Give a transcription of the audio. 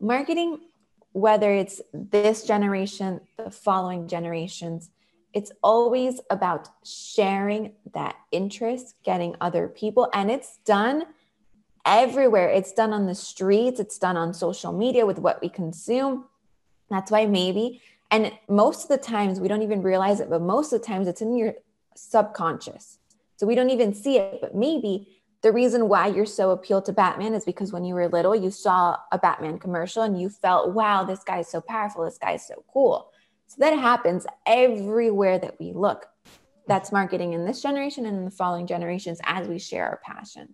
marketing, whether it's this generation, the following generations, it's always about sharing that interest, getting other people, and it's done everywhere. It's done on the streets, it's done on social media with what we consume. That's why maybe, and most of the times we don't even realize it, but most of the times it's in your subconscious. So we don't even see it, but maybe the reason why you're so appealed to Batman is because when you were little, you saw a Batman commercial and you felt, wow, this guy's so powerful, this guy's so cool. So that happens everywhere that we look. That's marketing in this generation and in the following generations as we share our passion.